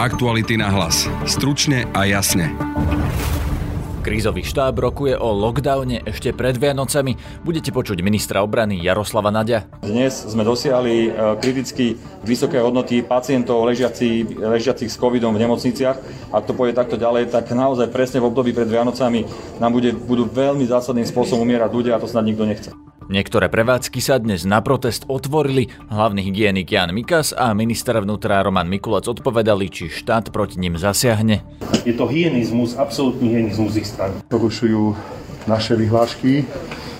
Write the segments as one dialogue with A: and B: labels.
A: Aktuality na hlas. Stručne a jasne.
B: Krízový štáb rokuje o lockdowne ešte pred Vianocami. Budete počuť ministra obrany Jaroslava Nadia.
C: Dnes sme dosiahli e, kriticky vysoké hodnoty pacientov ležiacich, ležiacich s covidom v nemocniciach. Ak to pôjde takto ďalej, tak naozaj presne v období pred Vianocami nám bude, budú veľmi zásadným spôsobom umierať ľudia a to snad nikto nechce.
B: Niektoré prevádzky sa dnes na protest otvorili. Hlavný hygienik Jan Mikas a minister vnútra Roman Mikulec odpovedali, či štát proti nim zasiahne.
D: Je to hyenizmus, absolútny hyenizmus ich strany.
E: Porušujú naše vyhlášky,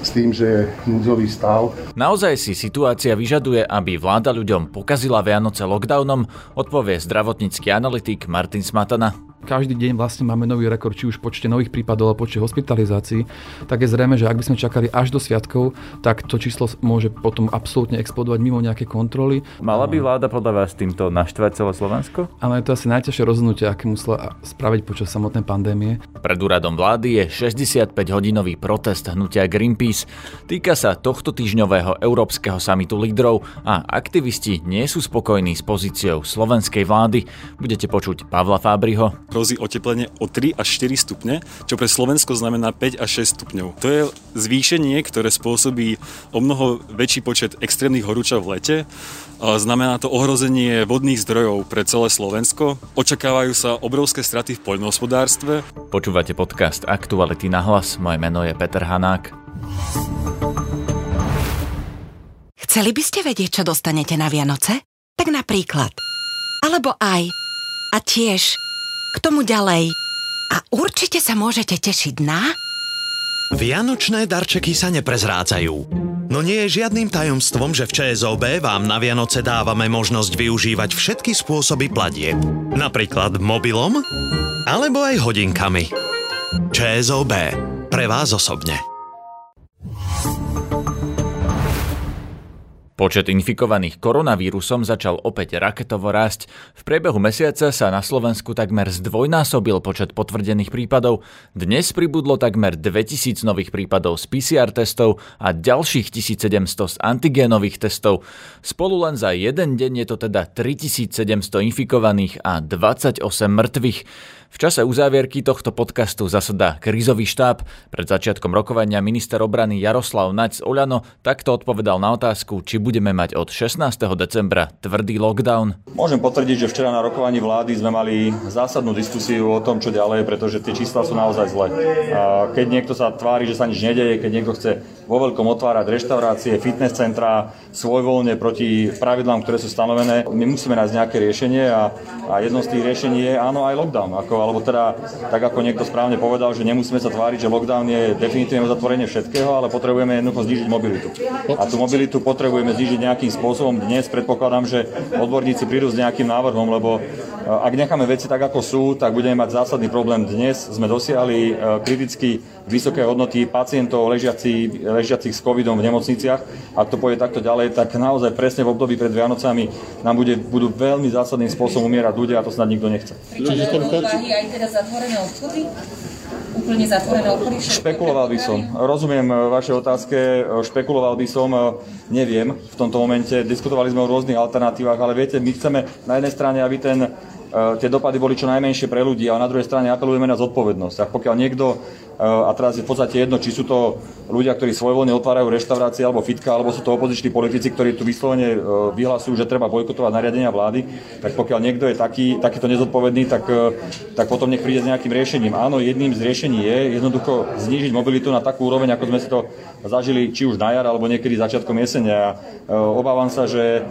E: s tým, že je núdzový stav.
B: Naozaj si situácia vyžaduje, aby vláda ľuďom pokazila Vianoce lockdownom, odpovie zdravotnícky analytik Martin Smatana
F: každý deň vlastne máme nový rekord, či už počte nových prípadov alebo počte hospitalizácií, tak je zrejme, že ak by sme čakali až do sviatkov, tak to číslo môže potom absolútne explodovať mimo nejaké kontroly.
B: Mala by vláda podľa vás týmto naštvať celé Slovensko?
F: Ale je to asi najťažšie rozhodnutie, aké musela spraviť počas samotnej pandémie.
B: Pred úradom vlády je 65-hodinový protest hnutia Greenpeace. Týka sa tohto týždňového Európskeho samitu lídrov a aktivisti nie sú spokojní s pozíciou slovenskej vlády. Budete počuť Pavla Fábriho
G: hrozí oteplenie o 3 až 4 stupne, čo pre Slovensko znamená 5 až 6 stupňov. To je zvýšenie, ktoré spôsobí o mnoho väčší počet extrémnych horúčav v lete. Znamená to ohrozenie vodných zdrojov pre celé Slovensko. Očakávajú sa obrovské straty v poľnohospodárstve.
B: Počúvate podcast Aktuality na hlas. Moje meno je Peter Hanák.
H: Chceli by ste vedieť, čo dostanete na Vianoce? Tak napríklad. Alebo aj. A tiež k tomu ďalej. A určite sa môžete tešiť na...
I: Vianočné darčeky sa neprezrádzajú. No nie je žiadnym tajomstvom, že v ČSOB vám na Vianoce dávame možnosť využívať všetky spôsoby platieb. Napríklad mobilom alebo aj hodinkami. ČSOB. Pre vás osobne.
B: Počet infikovaných koronavírusom začal opäť raketovo rásť. V priebehu mesiaca sa na Slovensku takmer zdvojnásobil počet potvrdených prípadov. Dnes pribudlo takmer 2000 nových prípadov z PCR testov a ďalších 1700 z antigénových testov. Spolu len za jeden deň je to teda 3700 infikovaných a 28 mŕtvych. V čase uzávierky tohto podcastu zasadá krízový štáb. Pred začiatkom rokovania minister obrany Jaroslav Naď z Oľano takto odpovedal na otázku, či budeme mať od 16. decembra tvrdý lockdown.
C: Môžem potvrdiť, že včera na rokovaní vlády sme mali zásadnú diskusiu o tom, čo ďalej, pretože tie čísla sú naozaj zlé. Keď niekto sa tvári, že sa nič nedeje, keď niekto chce vo veľkom otvárať reštaurácie, fitness centra svojvoľne proti pravidlám, ktoré sú stanovené, my musíme nájsť nejaké riešenie a, a jedno z tých riešení je áno aj lockdown. Ako alebo teda, tak ako niekto správne povedal, že nemusíme sa tváriť, že lockdown je definitívne uzatvorenie všetkého, ale potrebujeme jednoducho znižiť mobilitu. A tú mobilitu potrebujeme znižiť nejakým spôsobom. Dnes predpokladám, že odborníci prídu s nejakým návrhom, lebo ak necháme veci tak, ako sú, tak budeme mať zásadný problém. Dnes sme dosiahli e, kriticky vysoké hodnoty pacientov ležiacich, ležiacich s covidom v nemocniciach. Ak to pôjde takto ďalej, tak naozaj presne v období pred Vianocami nám bude, budú veľmi zásadným spôsobom umierať ľudia a to snad nikto nechce. Čiže aj teda zatvorené obchody? Úplne zatvorené obchody? Špekuloval by som. Rozumiem eh, vaše otázke, eh, špekuloval by som, eh, neviem v tomto momente. Diskutovali sme o rôznych alternatívach, ale viete, my chceme na jednej strane, aby ten tie dopady boli čo najmenšie pre ľudí, ale na druhej strane apelujeme na zodpovednosť. A pokiaľ niekto Eh, a teraz je v podstate jedno, či sú to ľudia, ktorí svojvoľne otvárajú reštaurácie alebo fitka, alebo sú to opoziční politici, ktorí tu vyslovene eh, vyhlasujú, že treba bojkotovať nariadenia vlády, tak pokiaľ niekto je taký, takýto nezodpovedný, tak, eh, tak potom nech príde s nejakým riešením. Áno, jedným z riešení je jednoducho znížiť mobilitu na takú úroveň, ako sme si to zažili či už na jar, alebo niekedy začiatkom jesene. A obávam sa, že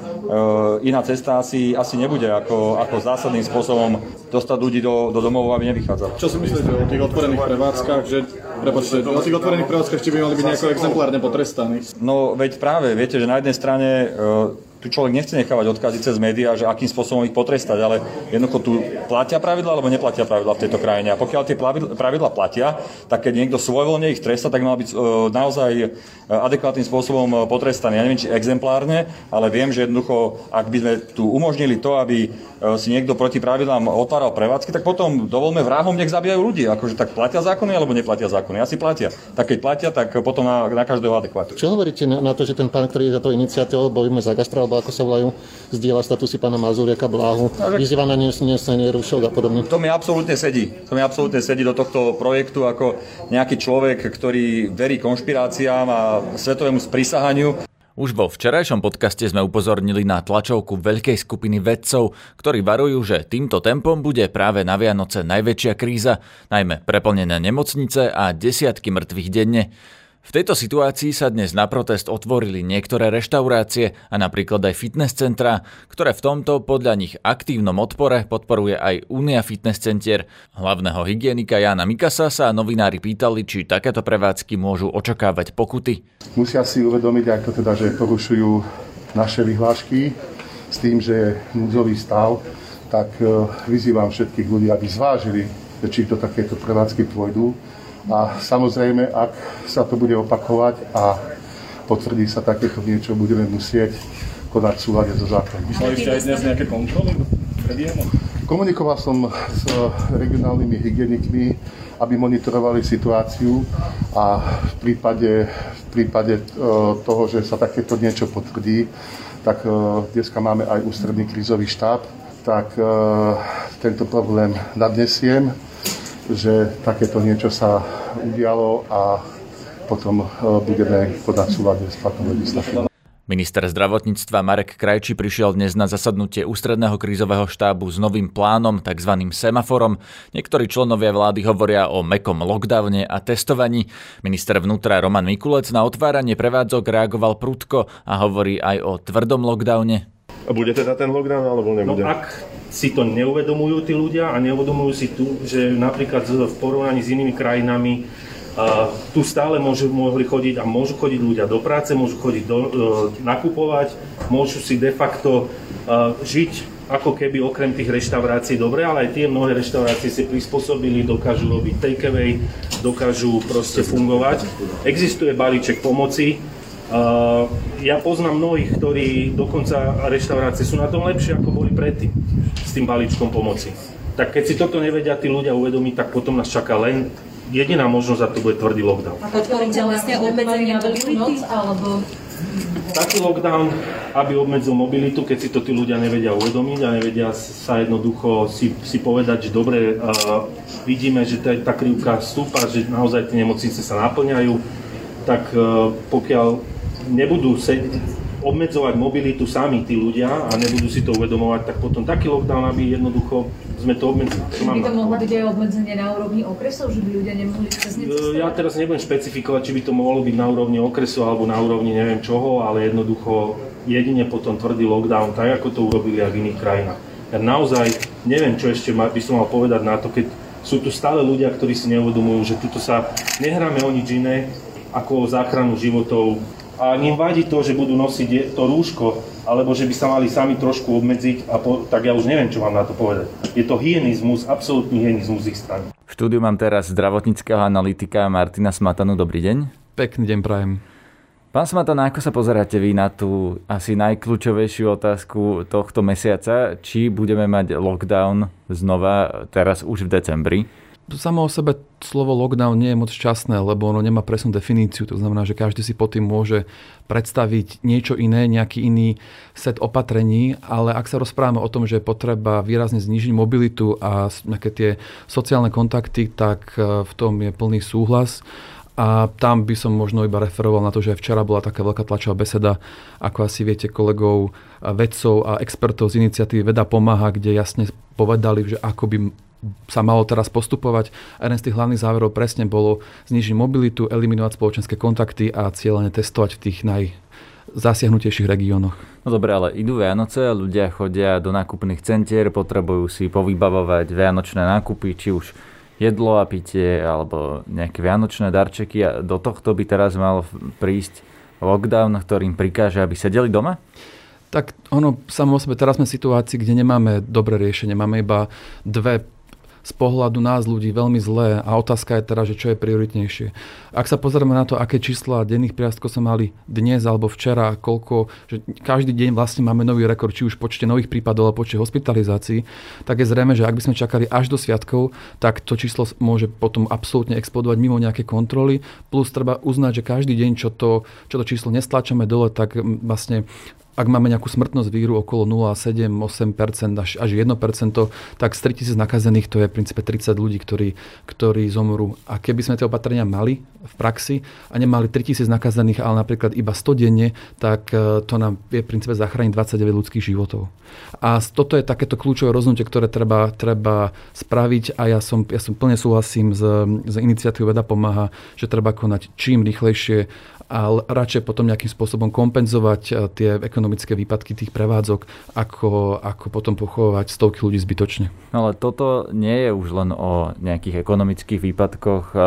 C: iná cesta asi, asi nebude ako, ako zásadným spôsobom dostať ľudí do, do domov, aby nevychádzali.
J: Čo si myslíte o tých otvorených prevádzkach, že Prepačte, na tých otvorených prevádzkach by mali byť nejako exemplárne potrestaní.
C: No veď práve, viete, že na jednej strane e, tu človek nechce nechávať odkazy cez médiá, že akým spôsobom ich potrestať, ale jednoducho tu platia pravidla alebo neplatia pravidla v tejto krajine. A pokiaľ tie pravidla platia, tak keď niekto svojvoľne ich tresta, tak mal byť e, naozaj e, adekvátnym spôsobom e, potrestaný. Ja neviem, či exemplárne, ale viem, že jednoducho, ak by sme tu umožnili to, aby si niekto proti pravidlám otváral prevádzky, tak potom dovolme vrahom, nech zabíjajú ľudí. Akože tak platia zákony alebo neplatia zákony? Asi platia. Tak keď platia, tak potom na, na každého adekvátne.
E: Čo hovoríte na, to, že ten pán, ktorý je za to iniciatívou, bojíme za gastro
K: alebo ako sa volajú, zdieľa statusy pána Mazuriaka, Bláhu, vyzýva na nesenie rušok a podobne.
C: To mi absolútne sedí. To mi absolútne sedí do tohto projektu ako nejaký človek, ktorý verí konšpiráciám a svetovému sprisahaniu.
B: Už vo včerajšom podcaste sme upozornili na tlačovku veľkej skupiny vedcov, ktorí varujú, že týmto tempom bude práve na Vianoce najväčšia kríza, najmä preplnené nemocnice a desiatky mŕtvych denne. V tejto situácii sa dnes na protest otvorili niektoré reštaurácie a napríklad aj fitness centra, ktoré v tomto podľa nich aktívnom odpore podporuje aj Únia fitness centier. Hlavného hygienika Jana Mikasa sa novinári pýtali, či takéto prevádzky môžu očakávať pokuty.
E: Musia si uvedomiť, ako teda, že porušujú naše vyhlášky s tým, že je núdzový stav, tak e, vyzývam všetkých ľudí, aby zvážili, či do takéto prevádzky pôjdu a samozrejme, ak sa to bude opakovať a potvrdí sa takéto niečo, budeme musieť konať súlade so zákonom.
J: Mysleli ste aj dnes nejaké kontroly?
E: Komunikoval som s regionálnymi hygienikmi, aby monitorovali situáciu a v prípade, v prípade e, toho, že sa takéto niečo potvrdí, tak e, dneska máme aj ústredný krízový štáb, tak tento problém nadnesiem že takéto niečo sa udialo a potom e, budeme podať súlade s platnou legislatívou.
B: Minister zdravotníctva Marek Krajči prišiel dnes na zasadnutie ústredného krízového štábu s novým plánom, tzv. semaforom. Niektorí členovia vlády hovoria o mekom lockdowne a testovaní. Minister vnútra Roman Mikulec na otváranie prevádzok reagoval prudko a hovorí aj o tvrdom lockdowne.
L: A bude teda ten lockdown alebo nebude?
D: No ak si to neuvedomujú tí ľudia a neuvedomujú si tu, že napríklad v porovnaní s inými krajinami a tu stále môžu, mohli chodiť a môžu chodiť ľudia do práce, môžu chodiť do, uh, nakupovať, môžu si de facto uh, žiť ako keby okrem tých reštaurácií dobre, ale aj tie mnohé reštaurácie si prispôsobili, dokážu robiť takeaway, dokážu proste fungovať. Existuje balíček pomoci, ja poznám mnohých, ktorí dokonca reštaurácie sú na tom lepšie, ako boli predtým s tým balíčkom pomoci. Tak keď si toto nevedia tí ľudia uvedomiť, tak potom nás čaká len jediná možnosť a to bude tvrdý lockdown.
M: A podporíte vlastne obmedzenia mobility, alebo
D: taký lockdown, aby obmedzil mobilitu, keď si to tí ľudia nevedia uvedomiť a nevedia sa jednoducho si, si povedať, že dobre, uh, vidíme, že tá, tá krivka stúpa, že naozaj tie nemocnice sa naplňajú, tak uh, pokiaľ nebudú sedieť, obmedzovať mobilitu sami tí ľudia a nebudú si to uvedomovať, tak potom taký lockdown, aby jednoducho sme to obmedzili.
M: By to mohlo byť aj obmedzenie na úrovni okresov, že by ľudia nemohli cez
D: Ja teraz nebudem špecifikovať, či by to mohlo byť na úrovni okresu alebo na úrovni neviem čoho, ale jednoducho jedine potom tvrdý lockdown, tak ako to urobili aj v iných krajinách. Ja naozaj neviem, čo ešte by som mal povedať na to, keď sú tu stále ľudia, ktorí si neuvedomujú, že tuto sa nehráme o nič iné, ako o záchranu životov a im vadí to, že budú nosiť to rúško, alebo že by sa mali sami trošku obmedziť, a po, tak ja už neviem, čo mám na to povedať. Je to hyenizmus, absolútny hyenizmus ich strany.
B: V štúdiu mám teraz zdravotníckého analytika Martina Smatanu. Dobrý deň.
F: Pekný deň prajem.
B: Pán Smatana, ako sa pozeráte vy na tú asi najkľúčovejšiu otázku tohto mesiaca, či budeme mať lockdown znova teraz už v decembri?
F: Samo o sebe slovo lockdown nie je moc šťastné, lebo ono nemá presnú definíciu. To znamená, že každý si pod tým môže predstaviť niečo iné, nejaký iný set opatrení, ale ak sa rozprávame o tom, že je potreba výrazne znižiť mobilitu a nejaké tie sociálne kontakty, tak e, v tom je plný súhlas. A tam by som možno iba referoval na to, že včera bola taká veľká tlačová beseda, ako asi viete, kolegov, vedcov a expertov z iniciatívy Veda pomáha, kde jasne povedali, že ako by sa malo teraz postupovať. A jeden z tých hlavných záverov presne bolo znižiť mobilitu, eliminovať spoločenské kontakty a cieľene testovať v tých najzasiahnutejších regiónoch.
B: No dobre, ale idú Vianoce, ľudia chodia do nákupných centier, potrebujú si povybavovať vianočné nákupy, či už jedlo a pitie, alebo nejaké vianočné darčeky a do tohto by teraz mal prísť lockdown, ktorým prikáže, aby sedeli doma?
F: Tak ono, samo o sebe, teraz sme v situácii, kde nemáme dobré riešenie. Máme iba dve z pohľadu nás ľudí veľmi zlé a otázka je teda, že čo je prioritnejšie. Ak sa pozrieme na to, aké čísla denných priastkov sme mali dnes alebo včera, koľko, že každý deň vlastne máme nový rekord, či už počte nových prípadov alebo počte hospitalizácií, tak je zrejme, že ak by sme čakali až do sviatkov, tak to číslo môže potom absolútne explodovať mimo nejaké kontroly. Plus treba uznať, že každý deň, čo to, čo to číslo nestlačame dole, tak vlastne ak máme nejakú smrtnosť víru okolo 0,7-8% až, až 1%, tak z 3000 nakazených to je v princípe 30 ľudí, ktorí, ktorí zomrú. A keby sme tie opatrenia mali v praxi a nemali 3000 nakazených, ale napríklad iba 100 denne, tak e, to nám vie v princípe zachrániť 29 ľudských životov. A toto je takéto kľúčové rozhodnutie, ktoré treba, treba spraviť a ja som, ja som plne súhlasím s, s iniciatívou Veda pomáha, že treba konať čím rýchlejšie a radšej potom nejakým spôsobom kompenzovať e, tie ekonomické výpadky tých prevádzok, ako, ako potom pochovať stovky ľudí zbytočne.
B: No ale toto nie je už len o nejakých ekonomických výpadkoch e,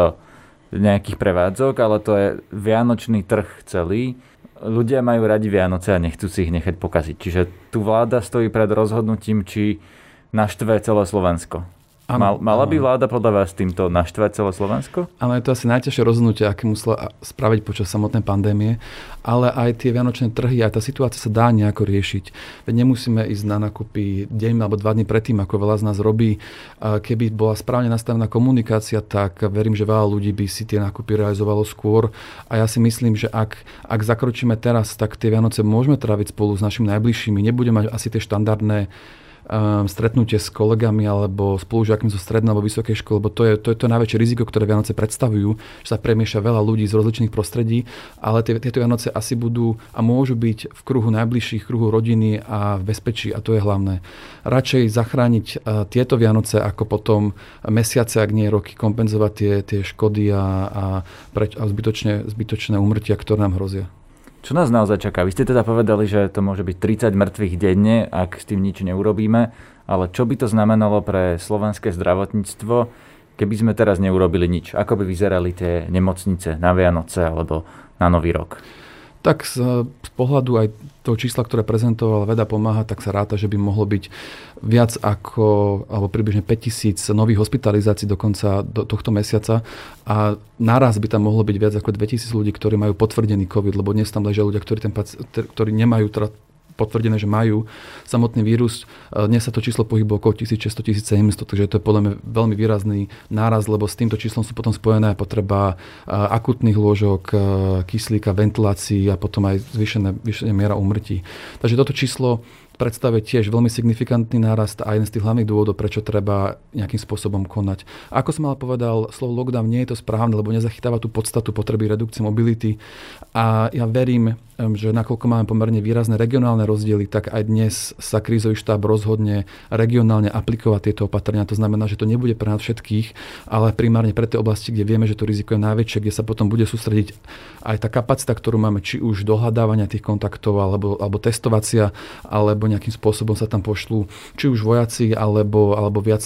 B: nejakých prevádzok, ale to je vianočný trh celý. Ľudia majú radi Vianoce a nechcú si ich nechať pokaziť. Čiže tu vláda stojí pred rozhodnutím, či naštve celé Slovensko. Mal, mala by vláda podľa vás týmto naštvať celé Slovensko?
F: Ale je to asi najťažšie rozhodnutie, aké musela spraviť počas samotnej pandémie. Ale aj tie vianočné trhy, aj tá situácia sa dá nejako riešiť. Veď nemusíme ísť na nakupy deň alebo dva dní predtým, ako veľa z nás robí. Keby bola správne nastavená komunikácia, tak verím, že veľa ľudí by si tie nákupy realizovalo skôr. A ja si myslím, že ak, ak zakročíme teraz, tak tie Vianoce môžeme tráviť spolu s našimi najbližšími. Nebudeme mať asi tie štandardné um, stretnutie s kolegami alebo spolužiakmi zo strednej alebo vysokej školy, lebo to je, to je to najväčšie riziko, ktoré Vianoce predstavujú, že sa premieša veľa ľudí z rozličných prostredí, ale tie, tieto Vianoce asi budú a môžu byť v kruhu najbližších, kruhu rodiny a v bezpečí a to je hlavné. Radšej zachrániť uh, tieto Vianoce, ako potom mesiace, ak nie roky, kompenzovať tie, tie škody a, a, preč, a zbytočné, zbytočné umrtia, ktoré nám hrozia.
B: Čo nás naozaj čaká? Vy ste teda povedali, že to môže byť 30 mŕtvych denne, ak s tým nič neurobíme, ale čo by to znamenalo pre slovenské zdravotníctvo, keby sme teraz neurobili nič? Ako by vyzerali tie nemocnice na Vianoce alebo na Nový rok?
F: Tak z, z pohľadu aj toho čísla, ktoré prezentovala Veda pomáha, tak sa ráta, že by mohlo byť viac ako, alebo približne 5000 nových hospitalizácií do konca do tohto mesiaca. A naraz by tam mohlo byť viac ako 2000 ľudí, ktorí majú potvrdený COVID, lebo dnes tam ležia ľudia, ktorí, ten, ktorí nemajú teda potvrdené, že majú samotný vírus. E, dnes sa to číslo pohybuje okolo 1600-1700, takže to je podľa mňa veľmi výrazný náraz, lebo s týmto číslom sú potom spojené potreba e, akutných lôžok, e, kyslíka, ventilácií a potom aj zvýšené, zvýšené miera umrtí. Takže toto číslo predstavuje tiež veľmi signifikantný nárast a jeden z tých hlavných dôvodov, prečo treba nejakým spôsobom konať. Ako som ale povedal, slovo lockdown nie je to správne, lebo nezachytáva tú podstatu potreby redukcie mobility. A ja verím, že nakoľko máme pomerne výrazné regionálne rozdiely, tak aj dnes sa krízový štáb rozhodne regionálne aplikovať tieto opatrenia. To znamená, že to nebude pre nás všetkých, ale primárne pre tie oblasti, kde vieme, že to riziko je najväčšie, kde sa potom bude sústrediť aj tá kapacita, ktorú máme, či už dohľadávania tých kontaktov, alebo, alebo testovacia, alebo nejakým spôsobom sa tam pošlú či už vojaci, alebo, alebo viac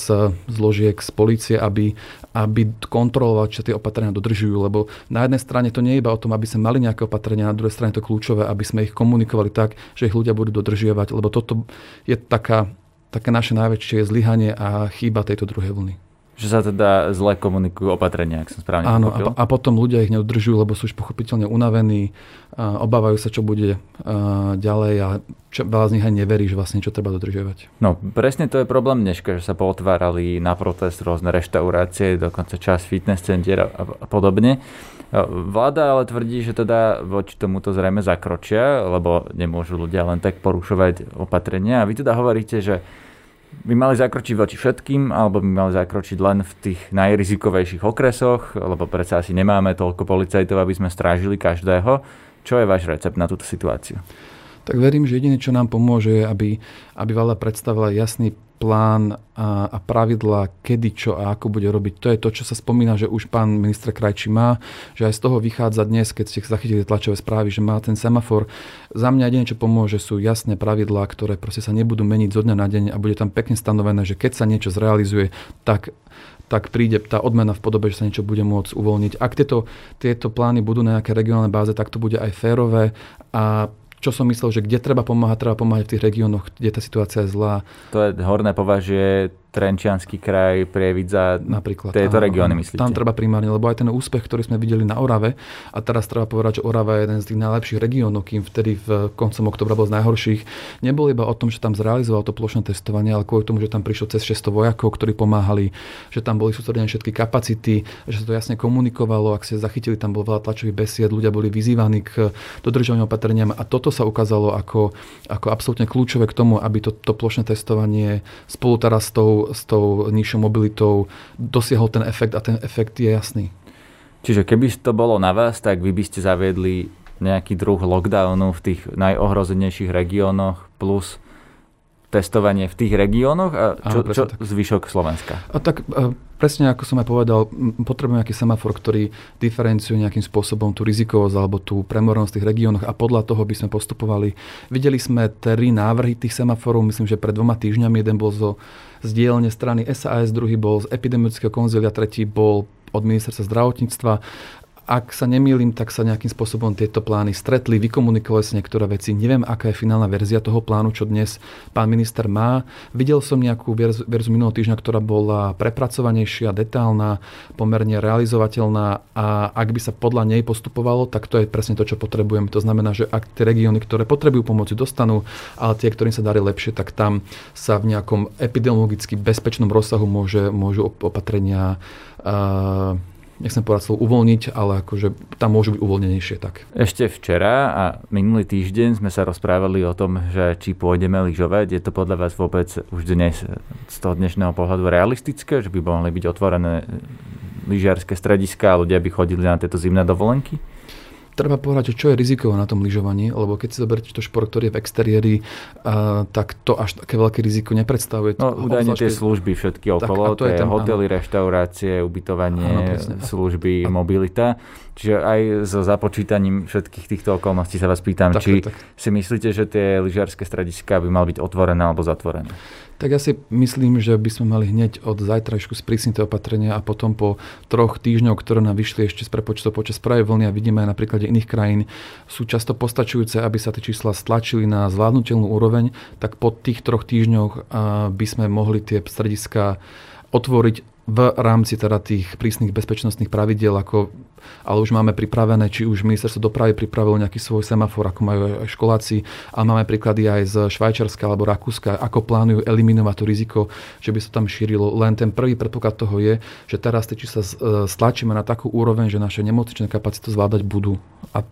F: zložiek z policie, aby, aby kontrolovať, či tie opatrenia dodržujú. Lebo na jednej strane to nie je iba o tom, aby sme mali nejaké opatrenia, na druhej strane to kľúčové, aby sme ich komunikovali tak, že ich ľudia budú dodržiavať, lebo toto je taká, také naše najväčšie zlyhanie a chýba tejto druhej vlny.
B: Že sa teda zle komunikujú opatrenia, ak som správne
F: Áno, a, a potom ľudia ich neudržujú, lebo sú už pochopiteľne unavení, a obávajú sa, čo bude ďalej a čo, veľa z nich aj neverí, že vlastne čo treba dodržiavať.
B: No, presne to je problém dneška, že sa pootvárali na protest rôzne reštaurácie, dokonca čas fitness center a podobne. Vláda ale tvrdí, že teda voči tomuto zrejme zakročia, lebo nemôžu ľudia len tak porušovať opatrenia. A vy teda hovoríte, že by mali zakročiť voči všetkým, alebo by mali zakročiť len v tých najrizikovejších okresoch, lebo predsa asi nemáme toľko policajtov, aby sme strážili každého. Čo je váš recept na túto situáciu?
F: Tak verím, že jediné, čo nám pomôže, je, aby, aby vláda predstavila jasný plán a, a pravidla, kedy čo a ako bude robiť. To je to, čo sa spomína, že už pán minister Krajčí má, že aj z toho vychádza dnes, keď ste zachytili tlačové správy, že má ten semafor. Za mňa jediné, čo pomôže, sú jasné pravidlá, ktoré proste sa nebudú meniť zo dňa na deň a bude tam pekne stanovené, že keď sa niečo zrealizuje, tak tak príde tá odmena v podobe, že sa niečo bude môcť uvoľniť. Ak tieto, tieto plány budú na nejaké regionálnej báze, tak to bude aj férové a čo som myslel, že kde treba pomáhať, treba pomáhať v tých regiónoch, kde tá situácia je zlá.
B: To je horné považie Trenčianský kraj, Prievidza, Napríklad, tieto regióny myslíte?
F: Tam treba primárne, lebo aj ten úspech, ktorý sme videli na Orave, a teraz treba povedať, že Orava je jeden z tých najlepších regiónov, kým vtedy v koncom oktobra bol z najhorších, nebol iba o tom, že tam zrealizoval to plošné testovanie, ale kvôli tomu, že tam prišlo cez 600 vojakov, ktorí pomáhali, že tam boli sústredené všetky kapacity, že sa to jasne komunikovalo, ak ste zachytili, tam bol veľa tlačových besied, ľudia boli vyzývaní k dodržovaniu opatreniam a toto sa ukázalo ako, ako absolútne kľúčové k tomu, aby to, to plošné testovanie spolu teraz s tou s tou nižšou mobilitou dosiahol ten efekt a ten efekt je jasný.
B: Čiže keby to bolo na vás, tak vy by ste zaviedli nejaký druh lockdownu v tých najohrozenejších regiónoch plus testovanie v tých regiónoch a čo, Áno, čo zvyšok Slovenska?
F: A tak a presne ako som aj povedal, potrebujeme nejaký semafor, ktorý diferenciuje nejakým spôsobom tú rizikovosť alebo tú premornosť v tých regiónoch a podľa toho by sme postupovali. Videli sme tri návrhy tých semaforov, myslím, že pred dvoma týždňami jeden bol zo z dielne strany SAS, druhý bol z epidemiologického konzilia, tretí bol od ministerstva zdravotníctva. Ak sa nemýlim, tak sa nejakým spôsobom tieto plány stretli, vykomunikovali sa niektoré veci. Neviem, aká je finálna verzia toho plánu, čo dnes pán minister má. Videl som nejakú verzu, verzu minulého týždňa, ktorá bola prepracovanejšia, detálna, pomerne realizovateľná a ak by sa podľa nej postupovalo, tak to je presne to, čo potrebujeme. To znamená, že ak tie regióny, ktoré potrebujú pomoc, dostanú, ale tie, ktorým sa darí lepšie, tak tam sa v nejakom epidemiologicky bezpečnom rozsahu môže, môžu opatrenia uh, nechcem povedať slovo uvoľniť, ale akože tam môžu byť uvoľnenejšie. Tak.
B: Ešte včera a minulý týždeň sme sa rozprávali o tom, že či pôjdeme lyžovať. Je to podľa vás vôbec už dnes z toho dnešného pohľadu realistické, že by mohli byť otvorené lyžiarske strediska a ľudia by chodili na tieto zimné dovolenky?
F: Treba povedať, čo je rizikové na tom lyžovaní, lebo keď si zoberiete to šport, ktorý je v exteriéri, uh, tak to až také veľké riziko nepredstavuje.
B: No údajne tie služby všetky okolo, tak, to, to je, tam, hotely, áno. reštaurácie, ubytovanie, áno, služby, a... mobilita. Čiže aj so započítaním všetkých týchto okolností sa vás pýtam, tak, či tak. si myslíte, že tie lyžiarske strediska by mali byť otvorené alebo zatvorené?
F: Tak ja si myslím, že by sme mali hneď od zajtrajšku sprísniť opatrenia a potom po troch týždňoch, ktoré nám vyšli ešte z prepočtov počas prvej vlny a vidíme aj na príklade iných krajín, sú často postačujúce, aby sa tie čísla stlačili na zvládnutelnú úroveň, tak po tých troch týždňoch by sme mohli tie strediska otvoriť v rámci teda tých prísnych bezpečnostných pravidiel, ako, ale už máme pripravené, či už ministerstvo dopravy pripravilo nejaký svoj semafor, ako majú aj školáci, ale máme príklady aj z Švajčiarska alebo Rakúska, ako plánujú eliminovať to riziko, že by sa tam šírilo. Len ten prvý predpoklad toho je, že teraz tie čísla e, stlačíme na takú úroveň, že naše nemocničné kapacity zvládať budú. A,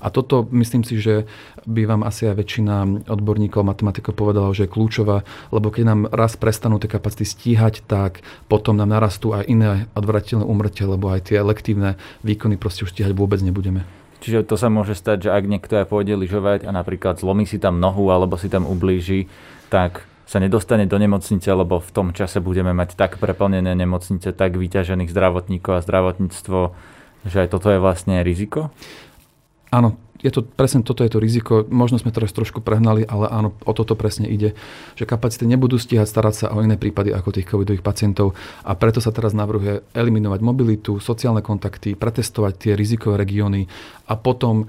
F: a toto myslím si, že by vám asi aj väčšina odborníkov matematikov povedala, že je kľúčová, lebo keď nám raz prestanú tie kapacity stíhať, tak potom nám narastú aj iné odvratiteľné umrtie, lebo aj tie elektívne výkony proste už stíhať vôbec nebudeme.
B: Čiže to sa môže stať, že ak niekto aj pôjde lyžovať a napríklad zlomí si tam nohu alebo si tam ublíži, tak sa nedostane do nemocnice, lebo v tom čase budeme mať tak preplnené nemocnice, tak vyťažených zdravotníkov a zdravotníctvo, že aj toto je vlastne riziko?
F: Áno, je to, presne toto je to riziko. Možno sme teraz trošku prehnali, ale áno, o toto presne ide. Že kapacity nebudú stíhať starať sa o iné prípady ako tých covidových pacientov a preto sa teraz navrhuje eliminovať mobilitu, sociálne kontakty, pretestovať tie rizikové regióny a potom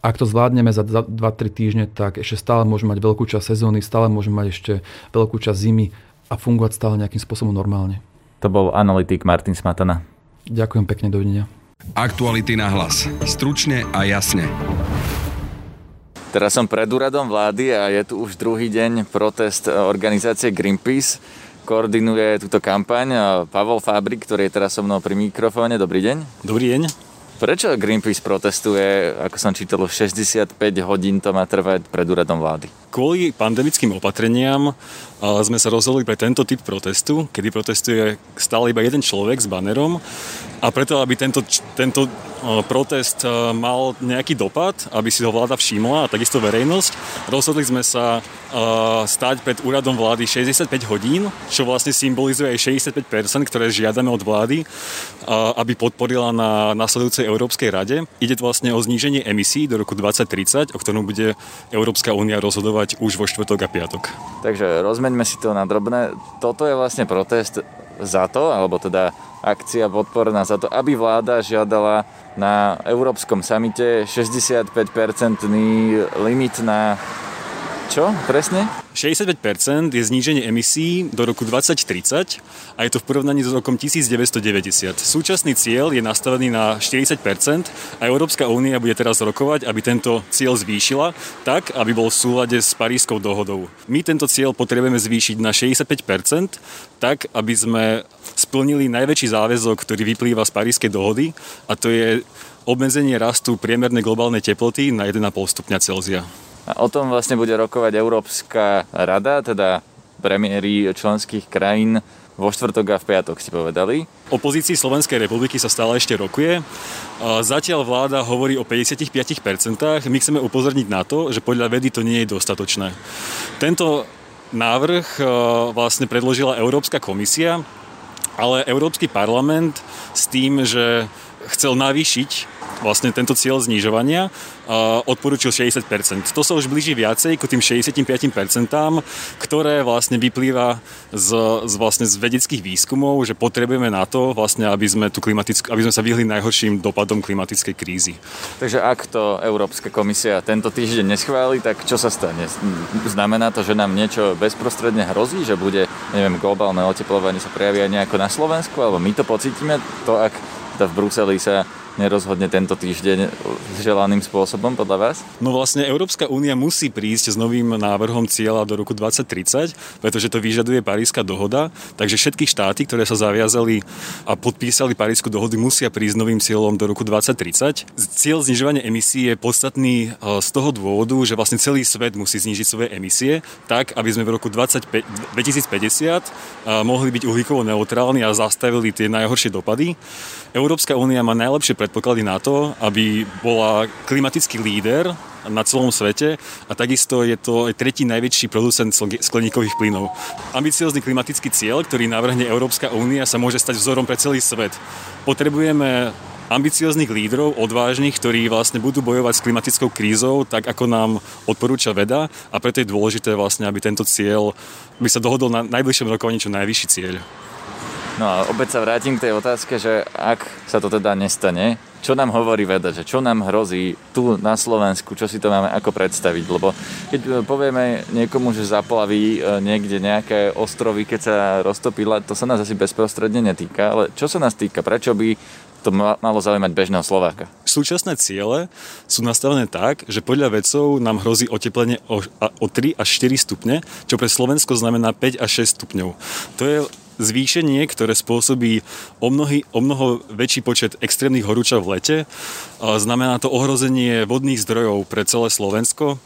F: ak to zvládneme za 2-3 týždne, tak ešte stále môžeme mať veľkú časť sezóny, stále môžeme mať ešte veľkú časť zimy a fungovať stále nejakým spôsobom normálne.
B: To bol analytik Martin Smatana.
F: Ďakujem pekne, dovidenia.
A: Aktuality na hlas. Stručne a jasne.
B: Teraz som pred úradom vlády a je tu už druhý deň protest organizácie Greenpeace. Koordinuje túto kampaň Pavol Fábrik, ktorý je teraz so mnou pri mikrofóne. Dobrý deň.
G: Dobrý deň.
B: Prečo Greenpeace protestuje, ako som čítal, 65 hodín to má trvať pred úradom vlády?
G: Kvôli pandemickým opatreniam sme sa rozhodli pre tento typ protestu, kedy protestuje stále iba jeden človek s banerom a preto, aby tento, tento protest mal nejaký dopad, aby si ho vláda všimla a takisto verejnosť, rozhodli sme sa stať pred úradom vlády 65 hodín, čo vlastne symbolizuje aj 65%, ktoré žiadame od vlády, aby podporila na nasledujúcej Európskej rade. Ide vlastne o zníženie emisí do roku 2030, o ktorom bude Európska únia rozhodovať už vo štvrtok a piatok.
B: Takže rozmeňme si to na drobné. Toto je vlastne protest za to, alebo teda akcia podporná za to, aby vláda žiadala na Európskom samite 65-percentný limit na čo presne?
G: 65% je zníženie emisí do roku 2030 a je to v porovnaní s rokom 1990. Súčasný cieľ je nastavený na 40% a Európska únia bude teraz rokovať, aby tento cieľ zvýšila tak, aby bol v súlade s Parískou dohodou. My tento cieľ potrebujeme zvýšiť na 65%, tak, aby sme splnili najväčší záväzok, ktorý vyplýva z Parískej dohody a to je obmedzenie rastu priemernej globálnej teploty na 1,5 stupňa Celzia.
B: A o tom vlastne bude rokovať Európska rada, teda premiéry členských krajín vo štvrtok a v piatok si povedali.
G: O pozícii Slovenskej republiky sa stále ešte rokuje. Zatiaľ vláda hovorí o 55%. My chceme upozorniť na to, že podľa vedy to nie je dostatočné. Tento návrh vlastne predložila Európska komisia, ale Európsky parlament s tým, že chcel navýšiť vlastne tento cieľ znižovania odporúčil 60%. To sa už blíži viacej ku tým 65%, ktoré vlastne vyplýva z, z, vlastne z vedeckých výskumov, že potrebujeme na to, vlastne, aby, sme tú aby sme sa vyhli najhorším dopadom klimatickej krízy.
B: Takže ak to Európska komisia tento týždeň neschváli, tak čo sa stane? Znamená to, že nám niečo bezprostredne hrozí, že bude, neviem, globálne oteplovanie sa prejaví aj nejako na Slovensku, alebo my to pocítime, to ak v Bruseli sa nerozhodne tento týždeň želaným spôsobom podľa vás?
G: No vlastne Európska únia musí prísť s novým návrhom cieľa do roku 2030, pretože to vyžaduje Paríska dohoda, takže všetky štáty, ktoré sa zaviazali a podpísali Parísku dohodu, musia prísť s novým cieľom do roku 2030. Cieľ znižovania emisí je podstatný e, z toho dôvodu, že vlastne celý svet musí znižiť svoje emisie tak, aby sme v roku 25, 2050 e, mohli byť uhlíkovo neutrálni a zastavili tie najhoršie dopady. Európska únia má najlepšie predpoklady na to, aby bola klimatický líder na celom svete a takisto je to aj tretí najväčší producent skleníkových plynov. Ambiciózny klimatický cieľ, ktorý navrhne Európska únia, sa môže stať vzorom pre celý svet. Potrebujeme ambicióznych lídrov, odvážnych, ktorí vlastne budú bojovať s klimatickou krízou, tak ako nám odporúča veda a preto je dôležité vlastne, aby tento cieľ by sa dohodol na najbližšom rokovaní čo najvyšší cieľ.
B: No a opäť sa vrátim k tej otázke, že ak sa to teda nestane, čo nám hovorí veda, že čo nám hrozí tu na Slovensku, čo si to máme ako predstaviť, lebo keď e, povieme niekomu, že zaplaví e, niekde nejaké ostrovy, keď sa roztopila, to sa nás asi bezprostredne netýka, ale čo sa nás týka, prečo by to malo zaujímať bežného Slováka.
G: Súčasné ciele sú nastavené tak, že podľa vedcov nám hrozí oteplenie o, o 3 až 4 stupne, čo pre Slovensko znamená 5 až 6 stupňov. To je zvýšenie, ktoré spôsobí o, mnohy, o mnoho väčší počet extrémnych horúčav v lete. Znamená to ohrozenie vodných zdrojov pre celé Slovensko,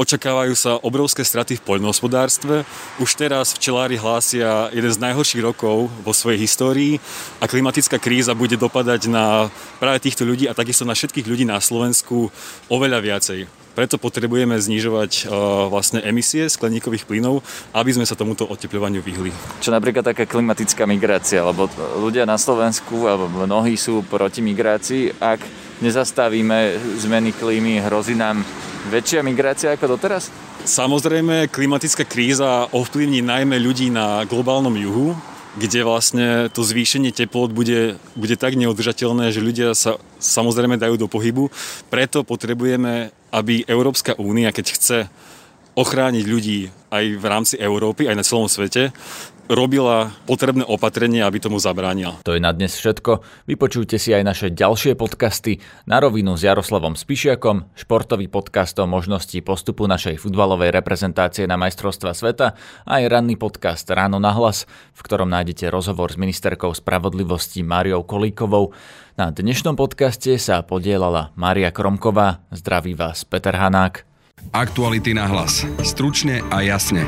G: Očakávajú sa obrovské straty v poľnohospodárstve. Už teraz včelári hlásia jeden z najhorších rokov vo svojej histórii a klimatická kríza bude dopadať na práve týchto ľudí a takisto na všetkých ľudí na Slovensku oveľa viacej. Preto potrebujeme znižovať uh, vlastne emisie skleníkových plynov, aby sme sa tomuto oteplovaniu vyhli.
B: Čo napríklad taká klimatická migrácia, lebo ľudia na Slovensku, alebo mnohí sú proti migrácii, ak nezastavíme zmeny klímy, hrozí nám väčšia migrácia ako doteraz?
G: Samozrejme, klimatická kríza ovplyvní najmä ľudí na globálnom juhu, kde vlastne to zvýšenie teplot bude, bude tak neudržateľné, že ľudia sa samozrejme dajú do pohybu. Preto potrebujeme, aby Európska únia, keď chce ochrániť ľudí aj v rámci Európy, aj na celom svete, robila potrebné opatrenie, aby tomu zabránila.
B: To je na dnes všetko. Vypočujte si aj naše ďalšie podcasty na rovinu s Jaroslavom Spišiakom, športový podcast o možnosti postupu našej futbalovej reprezentácie na majstrovstva sveta a aj ranný podcast Ráno na hlas, v ktorom nájdete rozhovor s ministerkou spravodlivosti Máriou Kolíkovou. Na dnešnom podcaste sa podielala Mária Kromková. Zdraví vás Peter Hanák.
A: Aktuality na hlas. Stručne a jasne.